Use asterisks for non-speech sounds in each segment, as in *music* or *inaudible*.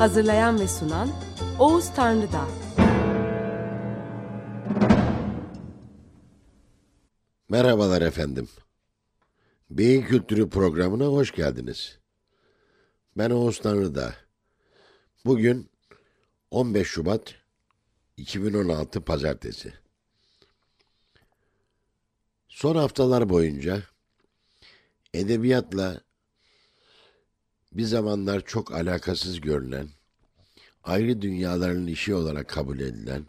Hazırlayan ve sunan Oğuz Tanrıdağ. Merhabalar efendim. Beyin Kültürü programına hoş geldiniz. Ben Oğuz Tanrıdağ. Bugün 15 Şubat 2016 Pazartesi. Son haftalar boyunca edebiyatla bir zamanlar çok alakasız görülen, ayrı dünyaların işi olarak kabul edilen,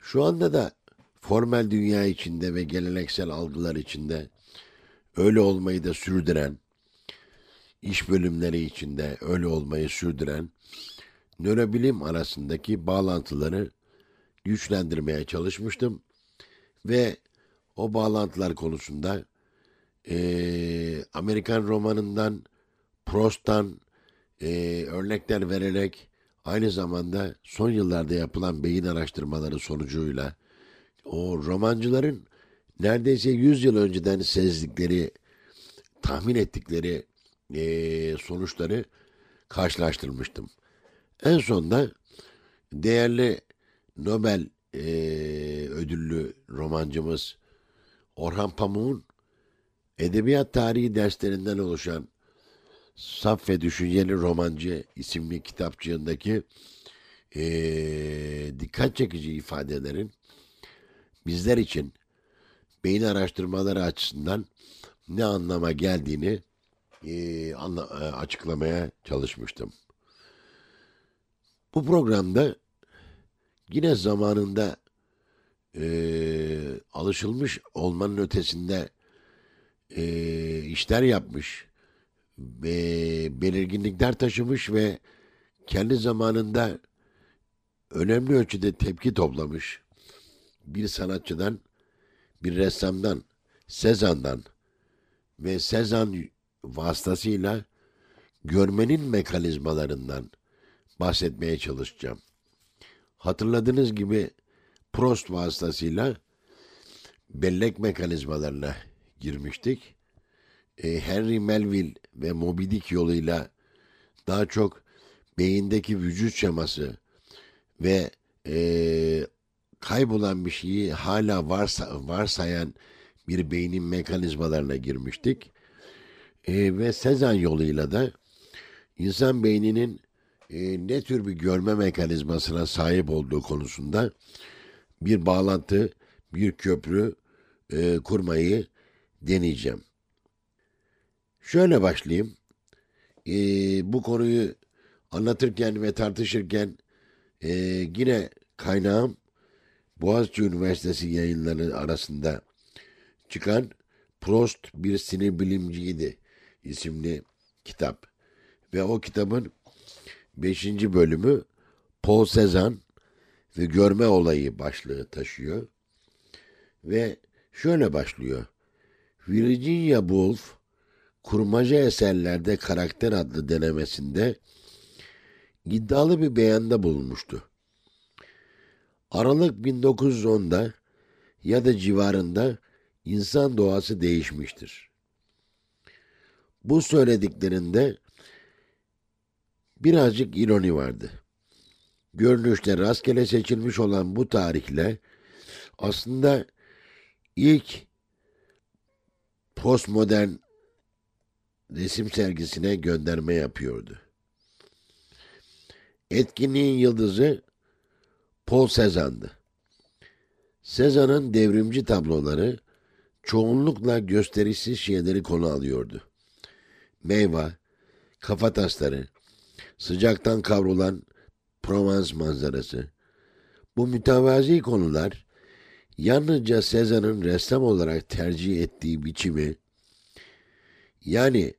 şu anda da formel dünya içinde ve geleneksel algılar içinde öyle olmayı da sürdüren, iş bölümleri içinde öyle olmayı sürdüren nörobilim arasındaki bağlantıları güçlendirmeye çalışmıştım ve o bağlantılar konusunda eee, Amerikan romanından Prost'tan eee, örnekler vererek aynı zamanda son yıllarda yapılan beyin araştırmaları sonucuyla o romancıların neredeyse 100 yıl önceden sezdikleri, tahmin ettikleri eee, sonuçları karşılaştırmıştım. En sonda değerli Nobel eee, ödüllü romancımız Orhan Pamuk'un edebiyat tarihi derslerinden oluşan Saf ve Düşünceli Romancı isimli kitapçığındaki eee, dikkat çekici ifadelerin bizler için beyin araştırmaları açısından ne anlama geldiğini eee, anla- e, açıklamaya çalışmıştım. Bu programda yine zamanında eee, alışılmış olmanın ötesinde eee, işler yapmış ve belirginlikler taşımış ve kendi zamanında önemli ölçüde tepki toplamış bir sanatçıdan, bir ressamdan, Sezan'dan ve Sezan vasıtasıyla görmenin mekanizmalarından bahsetmeye çalışacağım. Hatırladığınız gibi Prost vasıtasıyla bellek mekanizmalarına girmiştik. E, Henry Melville ve Moby Dick yoluyla daha çok beyindeki vücut şeması ve e, kaybolan bir şeyi hala varsa, varsayan bir beynin mekanizmalarına girmiştik. E, ve Sezan yoluyla da insan beyninin e, ne tür bir görme mekanizmasına sahip olduğu konusunda bir bağlantı, bir köprü e, kurmayı deneyeceğim. Şöyle başlayayım. E, bu konuyu anlatırken ve tartışırken e, yine kaynağım Boğaziçi Üniversitesi yayınları arasında çıkan Prost bir sinir bilimciydi isimli kitap. Ve o kitabın 5. bölümü Paul Cézanne ve görme olayı başlığı taşıyor. Ve şöyle başlıyor. Virginia Woolf kurmaca eserlerde karakter adlı denemesinde iddialı bir beyanda bulunmuştu. Aralık 1910'da ya da civarında insan doğası değişmiştir. Bu söylediklerinde birazcık ironi vardı. Görünüşte rastgele seçilmiş olan bu tarihle aslında ilk postmodern resim sergisine gönderme yapıyordu. Etkinliğin yıldızı Paul Cézanne'dı. Cézanne'ın devrimci tabloları çoğunlukla gösterişsiz şeyleri konu alıyordu. Meyve, kafa tasları, sıcaktan kavrulan Provence manzarası. Bu mütevazi konular yalnızca Cézanne'ın ressam olarak tercih ettiği biçimi yani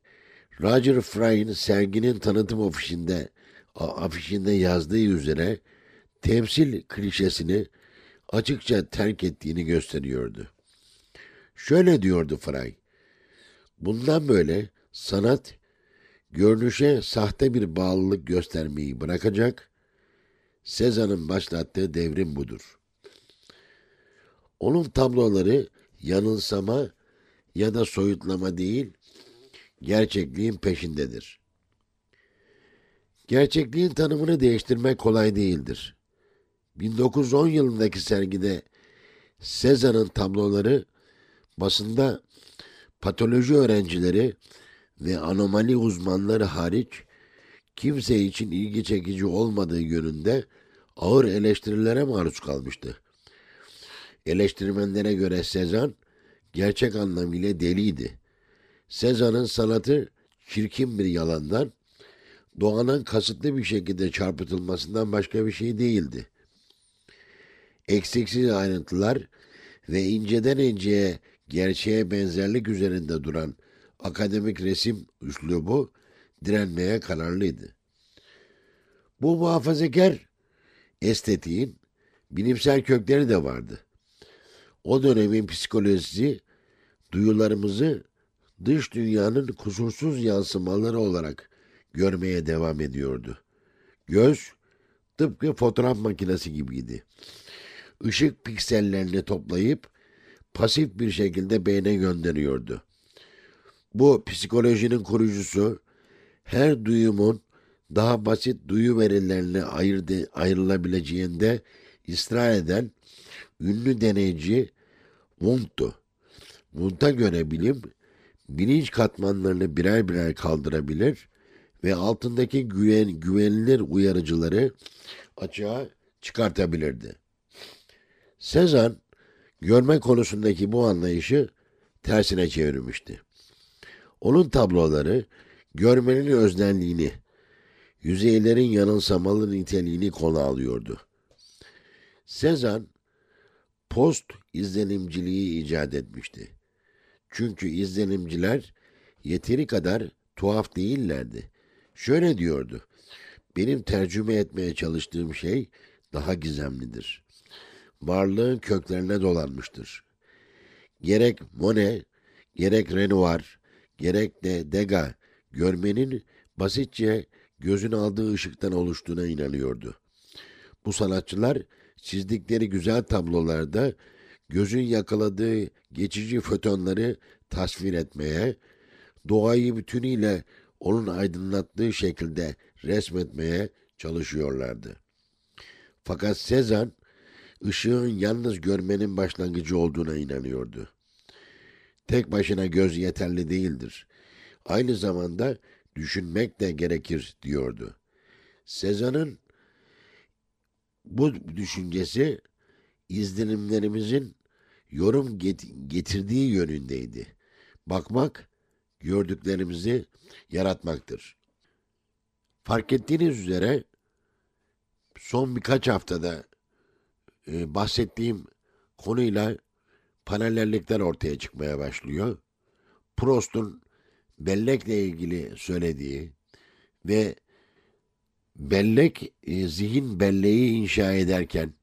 Roger Fry'in serginin tanıtım afişinde, afişinde yazdığı üzere temsil klişesini açıkça terk ettiğini gösteriyordu. Şöyle diyordu Fry. Bundan böyle sanat görünüşe sahte bir bağlılık göstermeyi bırakacak. Sezan'ın başlattığı devrim budur. Onun tabloları yanılsama ya da soyutlama değil, gerçekliğin peşindedir. Gerçekliğin tanımını değiştirmek kolay değildir. 1910 yılındaki sergide Sezar'ın tabloları basında patoloji öğrencileri ve anomali uzmanları hariç kimse için ilgi çekici olmadığı yönünde ağır eleştirilere maruz kalmıştı. Eleştirmenlere göre Sezan gerçek anlamıyla deliydi. Sezan'ın sanatı çirkin bir yalandan, doğanın kasıtlı bir şekilde çarpıtılmasından başka bir şey değildi. Eksiksiz ayrıntılar ve inceden inceye gerçeğe benzerlik üzerinde duran akademik resim üslubu direnmeye kararlıydı. Bu muhafazakar estetiğin bilimsel kökleri de vardı. O dönemin psikolojisi duyularımızı dış dünyanın kusursuz yansımaları olarak görmeye devam ediyordu. Göz tıpkı fotoğraf makinesi gibiydi. Işık piksellerini toplayıp pasif bir şekilde beyne gönderiyordu. Bu psikolojinin kurucusu her duyumun daha basit duyu verilerine ayırdı, ayrılabileceğinde ısrar eden ünlü deneyci Wundt'tu. Wundt'a göre bilim, bilinç katmanlarını birer birer kaldırabilir ve altındaki güven, güvenilir uyarıcıları açığa çıkartabilirdi. Sezan, görme konusundaki bu anlayışı tersine çevirmişti. Onun tabloları görmenin öznelliğini, yüzeylerin yanılsamalı niteliğini konu alıyordu. Sezan, post izlenimciliği icat etmişti. Çünkü izlenimciler yeteri kadar tuhaf değillerdi. Şöyle diyordu, benim tercüme etmeye çalıştığım şey daha gizemlidir. Varlığın köklerine dolanmıştır. Gerek Monet, gerek Renoir, gerek de Degas görmenin basitçe gözün aldığı ışıktan oluştuğuna inanıyordu. Bu sanatçılar çizdikleri güzel tablolarda gözün yakaladığı geçici fotonları tasvir etmeye, doğayı bütünüyle onun aydınlattığı şekilde resmetmeye çalışıyorlardı. Fakat Sezan, ışığın yalnız görmenin başlangıcı olduğuna inanıyordu. Tek başına göz yeterli değildir. Aynı zamanda düşünmek de gerekir diyordu. Sezan'ın bu düşüncesi izlenimlerimizin yorum getirdiği yönündeydi. Bakmak, gördüklerimizi yaratmaktır. Fark ettiğiniz üzere son birkaç haftada e, bahsettiğim konuyla paralellikler ortaya çıkmaya başlıyor. Prost'un bellekle ilgili söylediği ve bellek e, zihin belleği inşa ederken,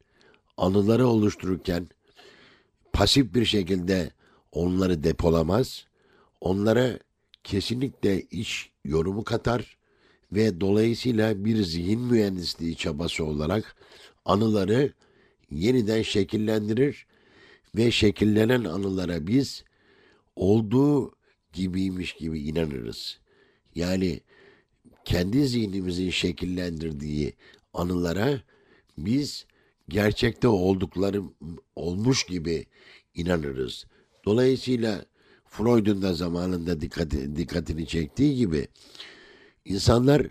anıları oluştururken pasif bir şekilde onları depolamaz, onlara kesinlikle iş yorumu katar ve dolayısıyla bir zihin mühendisliği çabası olarak anıları yeniden şekillendirir ve şekillenen anılara biz olduğu gibiymiş gibi inanırız. Yani kendi zihnimizin şekillendirdiği anılara biz gerçekte oldukları olmuş gibi inanırız. Dolayısıyla Freud'un da zamanında dikkati, dikkatini çektiği gibi insanlar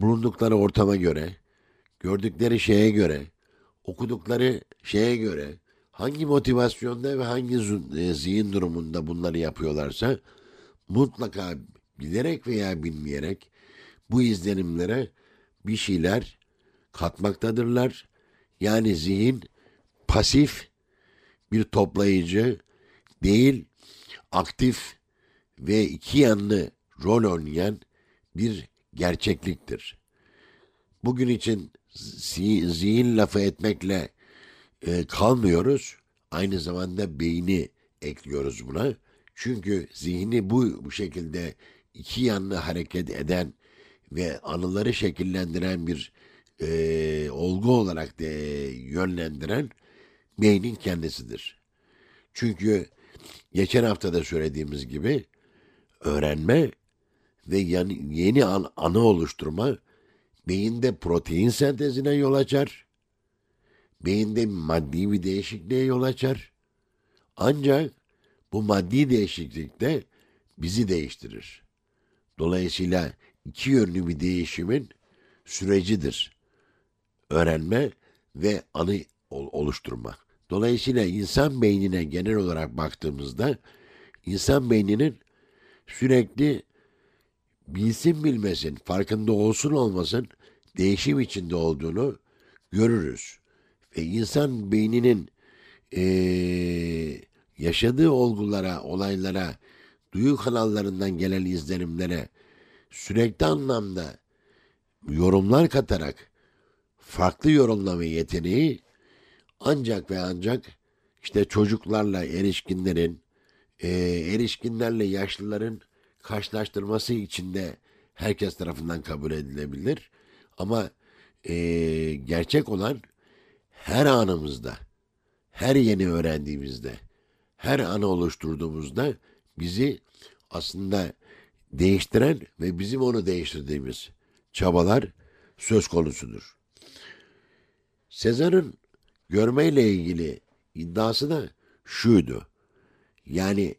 bulundukları ortama göre, gördükleri şeye göre, okudukları şeye göre, hangi motivasyonda ve hangi e, zihin durumunda bunları yapıyorlarsa mutlaka bilerek veya bilmeyerek bu izlenimlere bir şeyler katmaktadırlar. Yani zihin pasif bir toplayıcı değil, aktif ve iki yanlı rol oynayan bir gerçekliktir. Bugün için zihin lafı etmekle e, kalmıyoruz. Aynı zamanda beyni ekliyoruz buna. Çünkü zihni bu, bu şekilde iki yanlı hareket eden ve anıları şekillendiren bir e, olgu olarak da yönlendiren beynin kendisidir. Çünkü geçen hafta da söylediğimiz gibi öğrenme ve yani yeni an, anı oluşturma beyinde protein sentezine yol açar. Beyinde maddi bir değişikliğe yol açar. Ancak bu maddi değişiklikte bizi değiştirir. Dolayısıyla iki yönlü bir değişimin sürecidir. Öğrenme ve anı oluşturma. Dolayısıyla insan beynine genel olarak baktığımızda insan beyninin sürekli bilsin bilmesin, farkında olsun olmasın değişim içinde olduğunu görürüz. Ve insan beyninin ee, yaşadığı olgulara, olaylara, duyu kanallarından gelen izlenimlere sürekli anlamda yorumlar katarak farklı yorumlama yeteneği ancak ve ancak işte çocuklarla erişkinlerin, e, erişkinlerle yaşlıların karşılaştırması içinde herkes tarafından kabul edilebilir. Ama e, gerçek olan her anımızda, her yeni öğrendiğimizde, her anı oluşturduğumuzda bizi aslında değiştiren ve bizim onu değiştirdiğimiz çabalar söz konusudur. Sezar'ın görmeyle ilgili iddiası da şuydu. Yani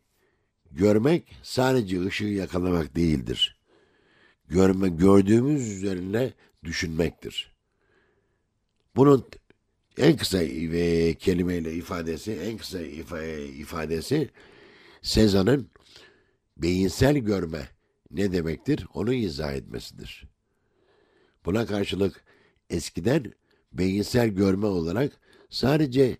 görmek sadece ışığı yakalamak değildir. Görme, gördüğümüz üzerine düşünmektir. Bunun en kısa e, kelimeyle ifadesi, en kısa ifadesi Sezan'ın beyinsel görme ne demektir onu izah etmesidir. Buna karşılık eskiden beyinsel görme olarak sadece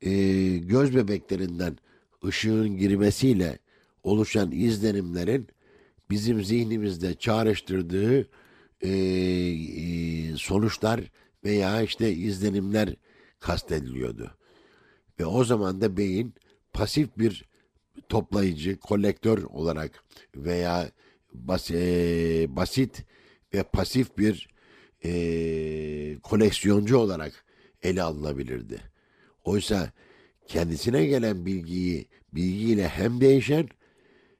e, göz bebeklerinden ışığın girmesiyle oluşan izlenimlerin bizim zihnimizde çağrıştırdığı e, e, sonuçlar veya işte izlenimler kastediliyordu. Ve o zaman da beyin pasif bir toplayıcı, kolektör olarak veya bas, e, basit ve pasif bir e, koleksiyoncu olarak ele alınabilirdi. Oysa kendisine gelen bilgiyi bilgiyle hem değişen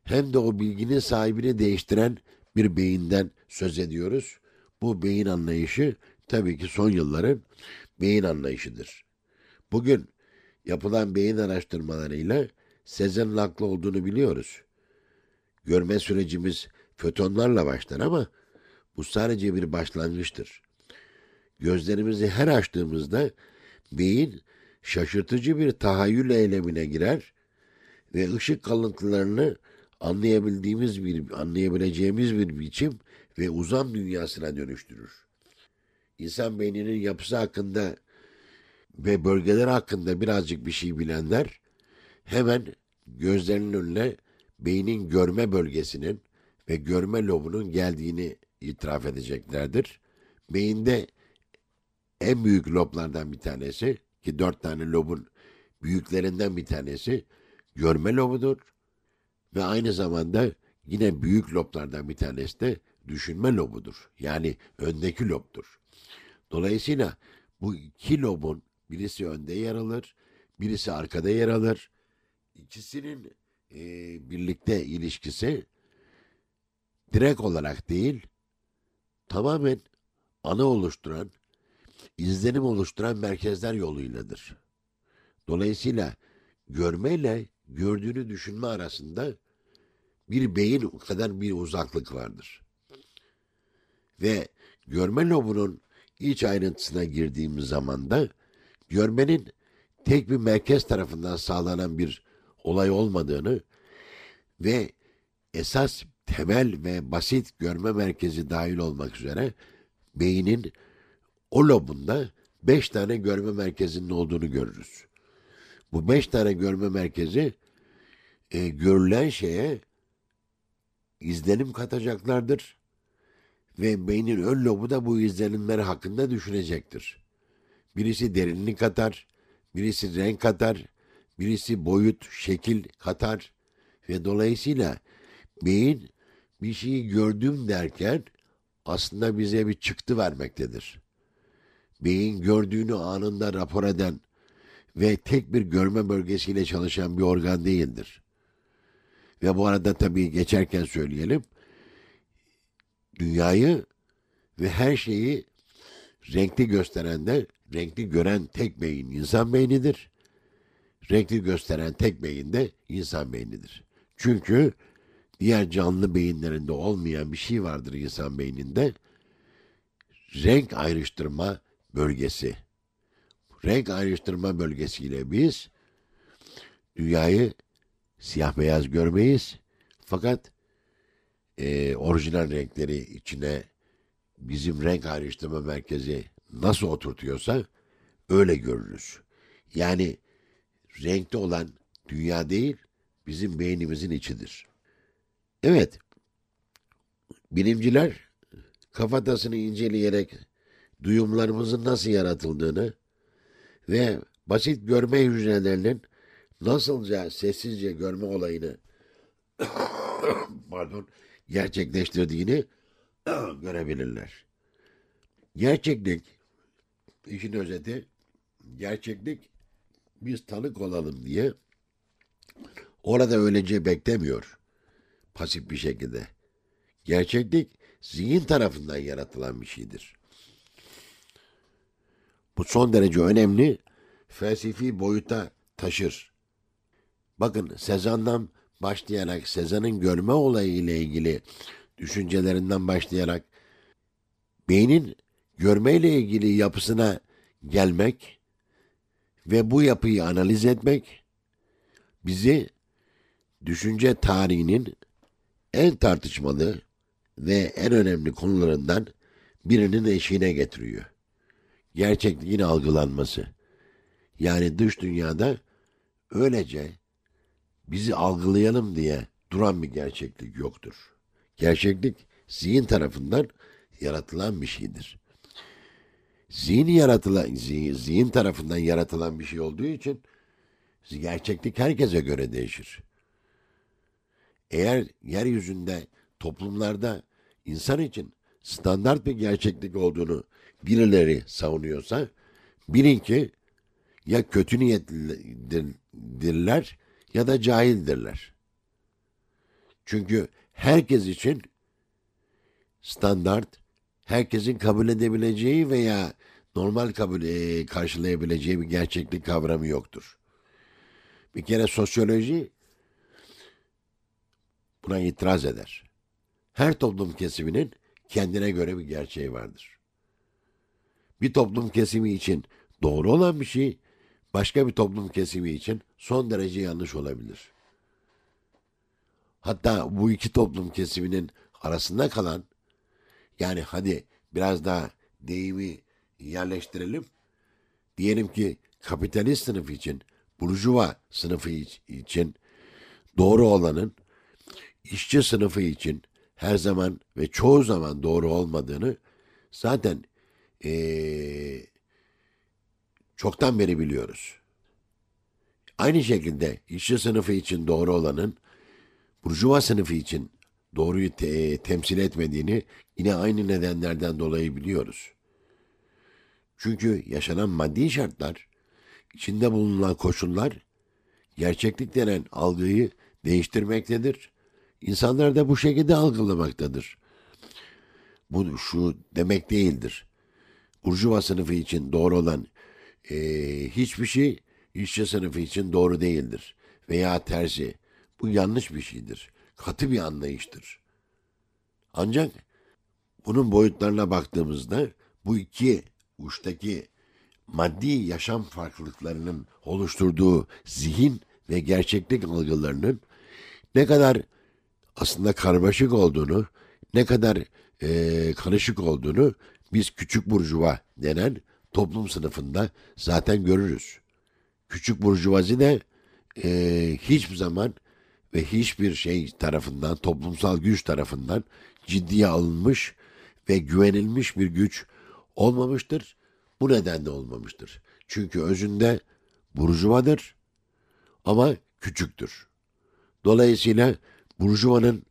hem de o bilginin sahibini değiştiren bir beyinden söz ediyoruz. Bu beyin anlayışı tabii ki son yılların beyin anlayışıdır. Bugün yapılan beyin araştırmalarıyla Sezen'in haklı olduğunu biliyoruz. Görme sürecimiz fötonlarla başlar ama bu sadece bir başlangıçtır. Gözlerimizi her açtığımızda beyin şaşırtıcı bir tahayyül eylemine girer ve ışık kalıntılarını anlayabildiğimiz bir anlayabileceğimiz bir biçim ve uzam dünyasına dönüştürür. İnsan beyninin yapısı hakkında ve bölgeler hakkında birazcık bir şey bilenler hemen gözlerinin önüne beynin görme bölgesinin ve görme lobunun geldiğini itiraf edeceklerdir. Beyinde en büyük loblardan bir tanesi ki dört tane lobun büyüklerinden bir tanesi görme lobudur ve aynı zamanda yine büyük loblardan bir tanesi de düşünme lobudur. Yani öndeki lobdur. Dolayısıyla bu iki lobun birisi önde yer alır, birisi arkada yer alır. İkisinin e, birlikte ilişkisi direkt olarak değil, tamamen ana oluşturan, izlenim oluşturan merkezler yoluyladır. Dolayısıyla görmeyle gördüğünü düşünme arasında bir beyin kadar bir uzaklık vardır. Ve görme lobunun iç ayrıntısına girdiğimiz zaman da görmenin tek bir merkez tarafından sağlanan bir olay olmadığını ve esas temel ve basit görme merkezi dahil olmak üzere beynin o lobunda beş tane görme merkezinin olduğunu görürüz. Bu beş tane görme merkezi e, görülen şeye izlenim katacaklardır ve beynin ön lobu da bu izlenimler hakkında düşünecektir. Birisi derinlik katar, birisi renk katar, birisi boyut, şekil katar ve dolayısıyla beyin bir şeyi gördüm derken aslında bize bir çıktı vermektedir. Beyin gördüğünü anında rapor eden ve tek bir görme bölgesiyle çalışan bir organ değildir. Ve bu arada tabii geçerken söyleyelim, dünyayı ve her şeyi renkli gösteren de, renkli gören tek beyin insan beynidir. Renkli gösteren tek beyin de insan beynidir. Çünkü diğer canlı beyinlerinde olmayan bir şey vardır insan beyninde. Renk ayrıştırma bölgesi. Renk ayrıştırma bölgesiyle biz dünyayı siyah beyaz görmeyiz. Fakat e, orijinal renkleri içine bizim renk ayrıştırma merkezi nasıl oturtuyorsa öyle görürüz. Yani renkli olan dünya değil, bizim beynimizin içidir. Evet, bilimciler kafatasını inceleyerek duyumlarımızın nasıl yaratıldığını ve basit görme hücrelerinin nasılca sessizce görme olayını *coughs* pardon gerçekleştirdiğini *coughs* görebilirler. Gerçeklik işin özeti gerçeklik biz tanık olalım diye orada öylece beklemiyor pasif bir şekilde. Gerçeklik zihin tarafından yaratılan bir şeydir. Bu son derece önemli felsefi boyuta taşır. Bakın Sezan'dan başlayarak Sezan'ın görme olayı ile ilgili düşüncelerinden başlayarak beynin görmeyle ilgili yapısına gelmek ve bu yapıyı analiz etmek bizi düşünce tarihinin en tartışmalı ve en önemli konularından birinin eşiğine getiriyor. Gerçekliğin algılanması. Yani dış dünyada öylece bizi algılayalım diye duran bir gerçeklik yoktur. Gerçeklik zihin tarafından yaratılan bir şeydir. Zihin yaratılan zihin, zihin tarafından yaratılan bir şey olduğu için gerçeklik herkese göre değişir. Eğer yeryüzünde toplumlarda insan için standart bir gerçeklik olduğunu birileri savunuyorsa bilin ki ya kötü niyetlidirler ya da cahildirler. Çünkü herkes için standart, herkesin kabul edebileceği veya normal kabul e, karşılayabileceği bir gerçeklik kavramı yoktur. Bir kere sosyoloji buna itiraz eder. Her toplum kesiminin kendine göre bir gerçeği vardır. Bir toplum kesimi için doğru olan bir şey başka bir toplum kesimi için son derece yanlış olabilir. Hatta bu iki toplum kesiminin arasında kalan yani hadi biraz daha deyimi yerleştirelim. Diyelim ki kapitalist sınıf için, burjuva sınıfı için doğru olanın işçi sınıfı için her zaman ve çoğu zaman doğru olmadığını zaten ee, çoktan beri biliyoruz. Aynı şekilde işçi sınıfı için doğru olanın burjuva sınıfı için doğruyu te- temsil etmediğini yine aynı nedenlerden dolayı biliyoruz. Çünkü yaşanan maddi şartlar, içinde bulunan koşullar gerçeklik denen algıyı değiştirmektedir. İnsanlar da bu şekilde algılamaktadır. Bu şu demek değildir. Burjuva sınıfı için doğru olan e, hiçbir şey işçi sınıfı için doğru değildir. Veya tersi. Bu yanlış bir şeydir. Katı bir anlayıştır. Ancak bunun boyutlarına baktığımızda bu iki uçtaki maddi yaşam farklılıklarının oluşturduğu zihin ve gerçeklik algılarının ne kadar aslında karmaşık olduğunu, ne kadar e, karışık olduğunu biz küçük burjuva denen toplum sınıfında zaten görürüz. Küçük burjuvazi de e, hiçbir zaman ve hiçbir şey tarafından, toplumsal güç tarafından ciddiye alınmış ve güvenilmiş bir güç olmamıştır. Bu nedenle olmamıştır. Çünkü özünde burjuvadır ama küçüktür. Dolayısıyla burjuvanın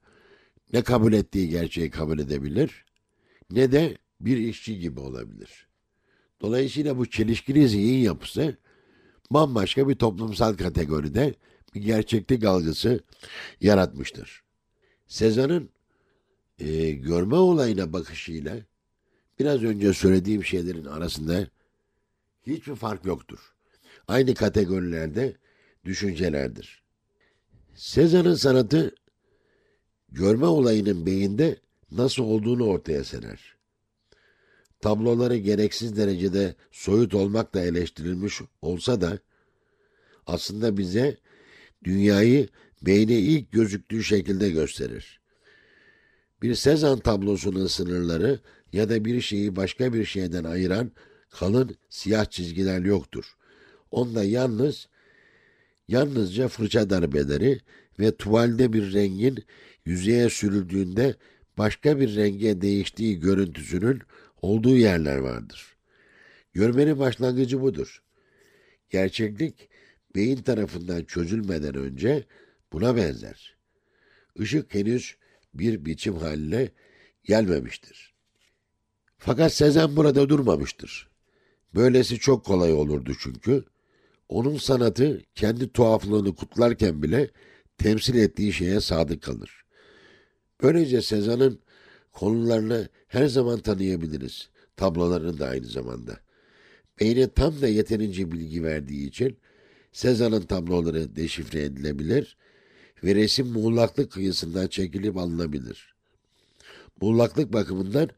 ne kabul ettiği gerçeği kabul edebilir ne de bir işçi gibi olabilir. Dolayısıyla bu çelişkili zihin yapısı bambaşka bir toplumsal kategoride bir gerçeklik algısı yaratmıştır. Sezar'ın e, görme olayına bakışıyla biraz önce söylediğim şeylerin arasında hiçbir fark yoktur. Aynı kategorilerde düşüncelerdir. Sezar'ın sanatı görme olayının beyinde nasıl olduğunu ortaya serer. Tabloları gereksiz derecede soyut olmakla eleştirilmiş olsa da aslında bize dünyayı beyne ilk gözüktüğü şekilde gösterir. Bir Sezan tablosunun sınırları ya da bir şeyi başka bir şeyden ayıran kalın siyah çizgiler yoktur. Onda yalnız yalnızca fırça darbeleri ve tuvalde bir rengin yüzeye sürüldüğünde başka bir renge değiştiği görüntüsünün olduğu yerler vardır. Görmenin başlangıcı budur. Gerçeklik beyin tarafından çözülmeden önce buna benzer. Işık henüz bir biçim haline gelmemiştir. Fakat Sezen burada durmamıştır. Böylesi çok kolay olurdu çünkü. Onun sanatı kendi tuhaflığını kutlarken bile temsil ettiği şeye sadık kalır. Böylece Sezan'ın konularını her zaman tanıyabiliriz. Tablolarını da aynı zamanda. Beyne tam da yeterince bilgi verdiği için Sezan'ın tabloları deşifre edilebilir ve resim muğlaklık kıyısından çekilip alınabilir. Muğlaklık bakımından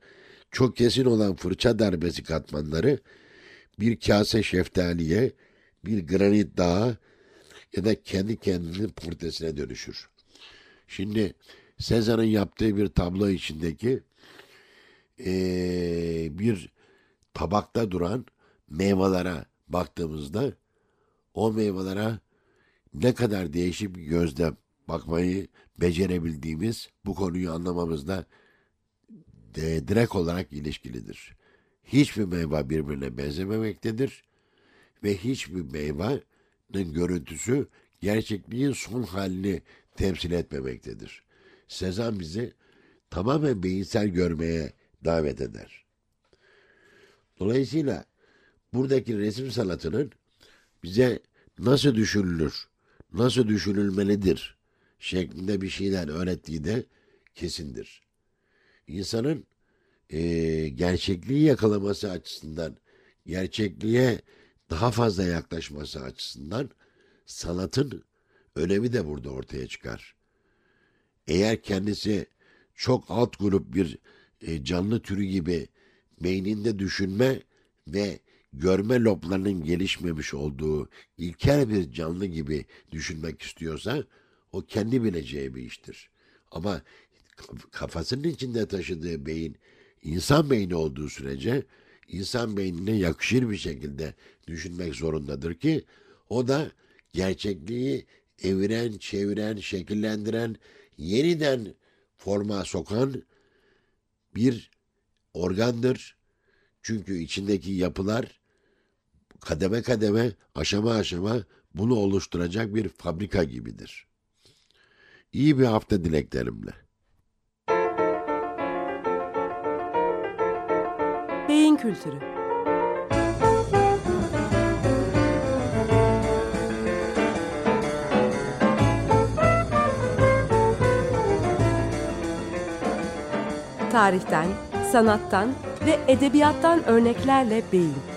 çok kesin olan fırça darbesi katmanları bir kase şeftaliye, bir granit dağa ya da kendi kendinin portresine dönüşür. Şimdi Sezar'ın yaptığı bir tablo içindeki ee, bir tabakta duran meyvelere baktığımızda o meyvelere ne kadar değişik bir gözle bakmayı becerebildiğimiz bu konuyu anlamamızda de, direkt olarak ilişkilidir. Hiçbir meyve birbirine benzememektedir ve hiçbir meyvenin görüntüsü gerçekliğin son halini temsil etmemektedir. Sezan bizi tamamen beyinsel görmeye davet eder. Dolayısıyla buradaki resim sanatının bize nasıl düşünülür, nasıl düşünülmelidir şeklinde bir şeyler öğrettiği de kesindir. İnsanın e, gerçekliği yakalaması açısından, gerçekliğe daha fazla yaklaşması açısından sanatın önemi de burada ortaya çıkar. Eğer kendisi çok alt grup bir e, canlı türü gibi beyninde düşünme ve görme loblarının gelişmemiş olduğu ilkel bir canlı gibi düşünmek istiyorsa o kendi bileceği bir iştir. Ama kafasının içinde taşıdığı beyin insan beyni olduğu sürece insan beynine yakışır bir şekilde düşünmek zorundadır ki o da gerçekliği eviren, çeviren, şekillendiren, yeniden forma sokan bir organdır. Çünkü içindeki yapılar kademe kademe, aşama aşama bunu oluşturacak bir fabrika gibidir. İyi bir hafta dileklerimle. Kültürü tarihten, sanattan ve edebiyattan örneklerle beyin.